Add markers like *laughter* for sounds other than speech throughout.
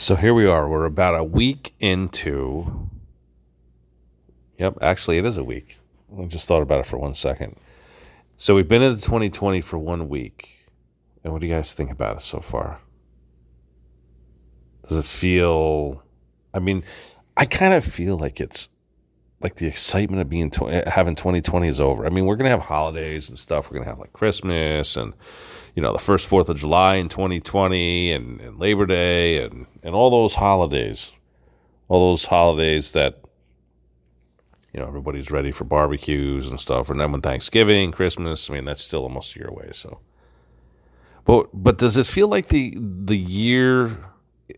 So here we are. We're about a week into. Yep, actually, it is a week. I just thought about it for one second. So we've been into 2020 for one week. And what do you guys think about it so far? Does it feel. I mean, I kind of feel like it's like the excitement of being having 2020 is over. I mean, we're gonna have holidays and stuff. We're gonna have like Christmas and you know the first Fourth of July in 2020 and, and Labor Day and and all those holidays, all those holidays that you know everybody's ready for barbecues and stuff. And then when Thanksgiving, Christmas, I mean that's still almost a year away. So, but but does it feel like the the year,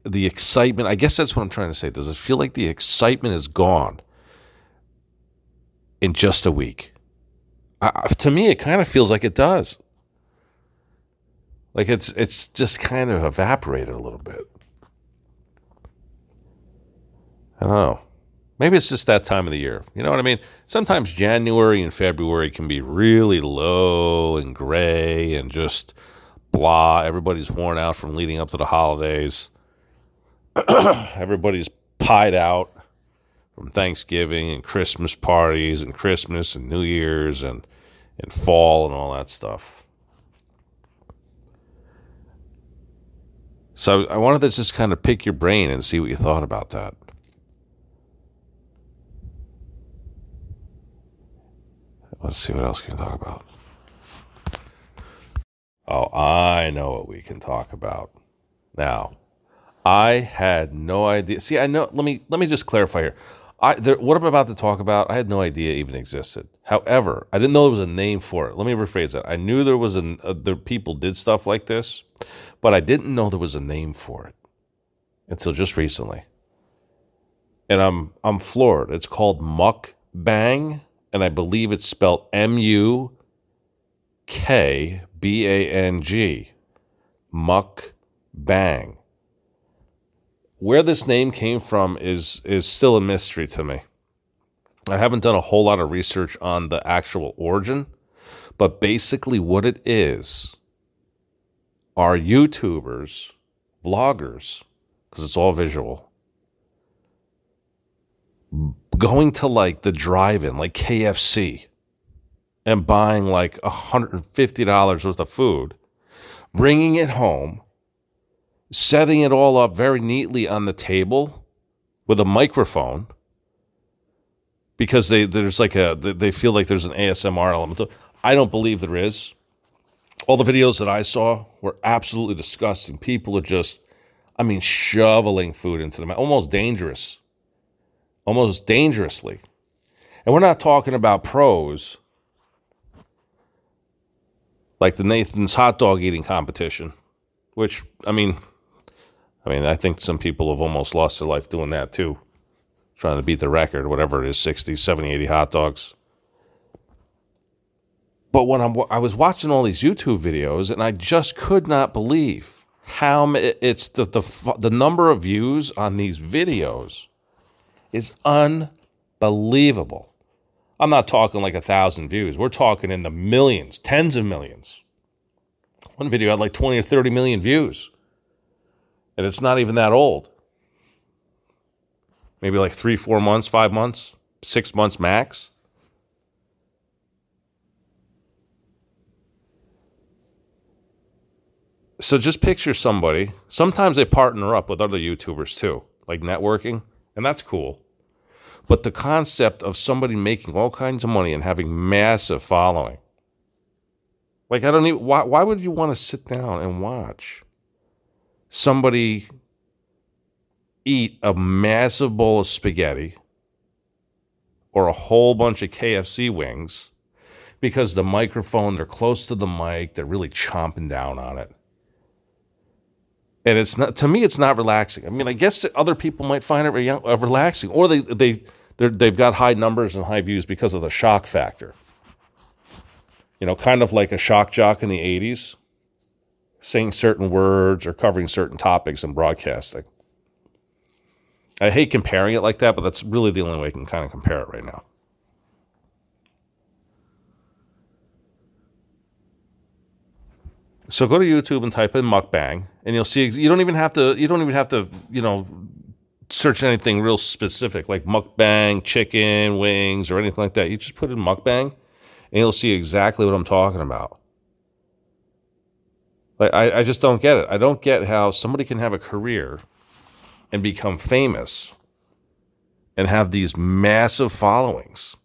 the excitement? I guess that's what I'm trying to say. Does it feel like the excitement is gone? In just a week. To me, it kind of feels like it does. Like it's it's just kind of evaporated a little bit. I don't know. Maybe it's just that time of the year. You know what I mean? Sometimes January and February can be really low and gray and just blah. Everybody's worn out from leading up to the holidays. *clears throat* Everybody's pied out from Thanksgiving and Christmas parties and Christmas and New Year's and, and fall and all that stuff. So I wanted to just kind of pick your brain and see what you thought about that. Let's see what else we can talk about. Oh, I know what we can talk about. Now, I had no idea. See, I know. Let me let me just clarify here. I, there, what I'm about to talk about, I had no idea it even existed. However, I didn't know there was a name for it. Let me rephrase that. I knew there was an uh, there people did stuff like this, but I didn't know there was a name for it until just recently. And I'm I'm floored. It's called Muck Bang, and I believe it's spelled M U K B A N G. Muck Bang where this name came from is is still a mystery to me. I haven't done a whole lot of research on the actual origin, but basically what it is are YouTubers, vloggers, because it's all visual, going to like the drive-in, like KFC, and buying like $150 worth of food, bringing it home setting it all up very neatly on the table with a microphone because they there's like a they feel like there's an ASMR element. I don't believe there is. All the videos that I saw were absolutely disgusting. People are just, I mean, shoveling food into them, almost dangerous, almost dangerously. And we're not talking about pros like the Nathan's hot dog eating competition, which I mean, I mean, I think some people have almost lost their life doing that too, trying to beat the record, whatever it is 60, 70, 80 hot dogs. But when I'm, I was watching all these YouTube videos, and I just could not believe how it's the, the, the number of views on these videos is unbelievable. I'm not talking like a thousand views. We're talking in the millions, tens of millions. One video had like 20 or 30 million views and it's not even that old. Maybe like three, four months, five months, six months max. So just picture somebody. Sometimes they partner up with other YouTubers too, like networking, and that's cool. But the concept of somebody making all kinds of money and having massive following. Like I don't even why why would you want to sit down and watch? Somebody eat a massive bowl of spaghetti or a whole bunch of KFC wings because the microphone, they're close to the mic, they're really chomping down on it. And it's not to me, it's not relaxing. I mean, I guess other people might find it uh, relaxing, or they they they've got high numbers and high views because of the shock factor. You know, kind of like a shock jock in the '80s saying certain words or covering certain topics in broadcasting. I hate comparing it like that, but that's really the only way I can kind of compare it right now. So go to YouTube and type in mukbang, and you'll see you don't even have to you don't even have to you know search anything real specific like mukbang chicken wings or anything like that you just put in mukbang and you'll see exactly what i'm talking about like I, I just don't get it i don't get how somebody can have a career and become famous and have these massive followings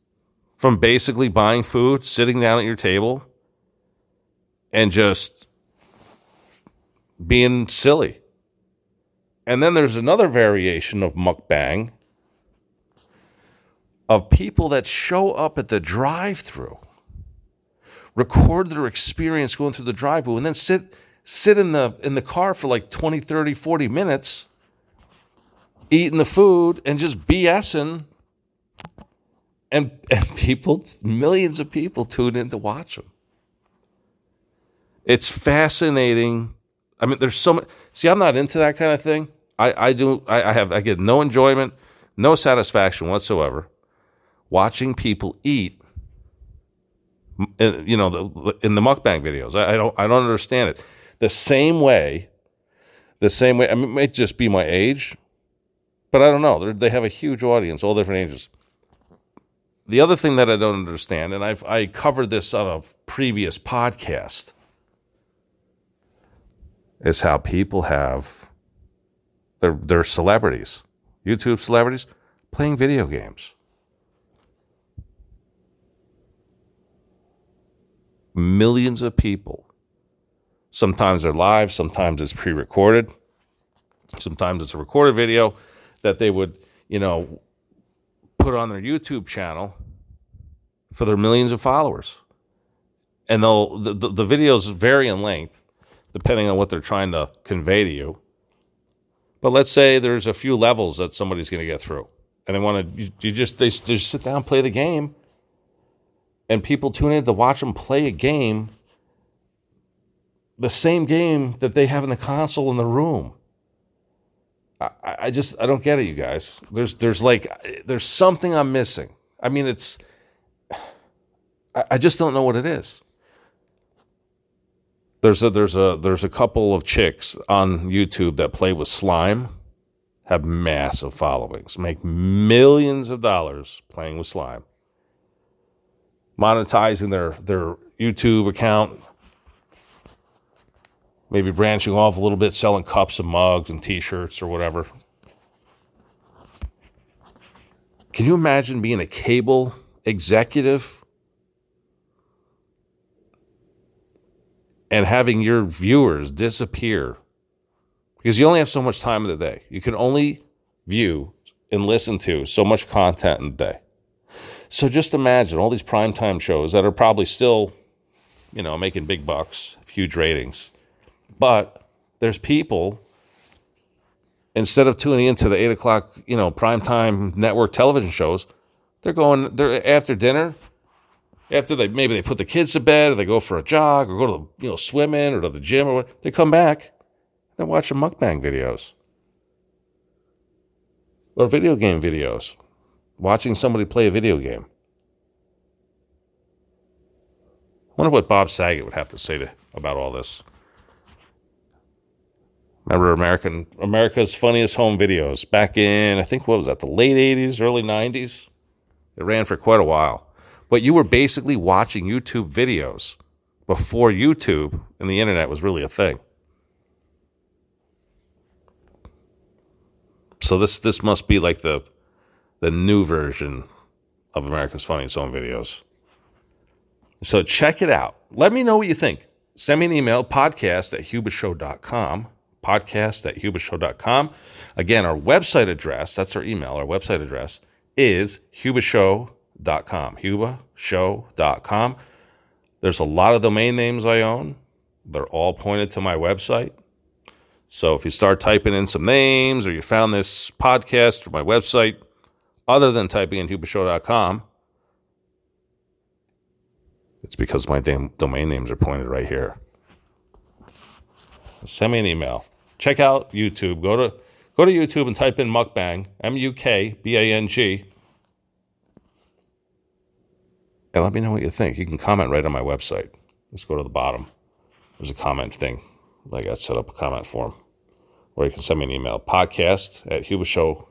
from basically buying food sitting down at your table and just being silly. And then there's another variation of mukbang of people that show up at the drive through, record their experience going through the drive through, and then sit sit in the in the car for like 20, 30, 40 minutes eating the food and just BSing and and people millions of people tune in to watch them. It's fascinating I mean, there's so much. See, I'm not into that kind of thing. I, I do. I, I have. I get no enjoyment, no satisfaction whatsoever, watching people eat. You know, in the mukbang videos, I don't. I don't understand it. The same way, the same way. I mean, it might just be my age, but I don't know. They're, they have a huge audience, all different ages. The other thing that I don't understand, and I've I covered this on a previous podcast is how people have their their celebrities, YouTube celebrities, playing video games. Millions of people. Sometimes they're live, sometimes it's pre-recorded, sometimes it's a recorded video that they would, you know, put on their YouTube channel for their millions of followers. And they'll the, the, the videos vary in length depending on what they're trying to convey to you. But let's say there's a few levels that somebody's going to get through, and they want to. You, you just they, they just sit down, play the game, and people tune in to watch them play a game. The same game that they have in the console in the room. I, I just I don't get it, you guys. There's there's like there's something I'm missing. I mean, it's I, I just don't know what it is there's a there's a there's a couple of chicks on YouTube that play with slime, have massive followings, make millions of dollars playing with slime, monetizing their their YouTube account, maybe branching off a little bit, selling cups and mugs and T-shirts or whatever. Can you imagine being a cable executive and having your viewers disappear because you only have so much time in the day. You can only view and listen to so much content in the day. So just imagine all these primetime shows that are probably still, you know, making big bucks, huge ratings. But there's people instead of tuning into the eight o'clock, you know, primetime network television shows, they're going they're after dinner, after they maybe they put the kids to bed or they go for a jog or go to the you know swimming or to the gym or what, they come back and watch the mukbang videos or video game videos, watching somebody play a video game. I wonder what Bob Saget would have to say to, about all this. Remember American America's Funniest Home Videos back in I think what was that the late '80s, early '90s. It ran for quite a while but you were basically watching YouTube videos before YouTube and the internet was really a thing. So this this must be like the the new version of America's Funniest Home Videos. So check it out. Let me know what you think. Send me an email, podcast at hubashow.com. Podcast at hubashow.com. Again, our website address, that's our email, our website address is hubashow.com hubashow.com. There's a lot of domain names I own. They're all pointed to my website. So if you start typing in some names or you found this podcast or my website, other than typing in hubashow.com, it's because my damn domain names are pointed right here. Send me an email. Check out YouTube. Go to go to YouTube and type in mukbang, M U K B A N G and let me know what you think. You can comment right on my website. Let's go to the bottom. There's a comment thing. I got set up a comment form. Or you can send me an email, podcast at hubashow.com.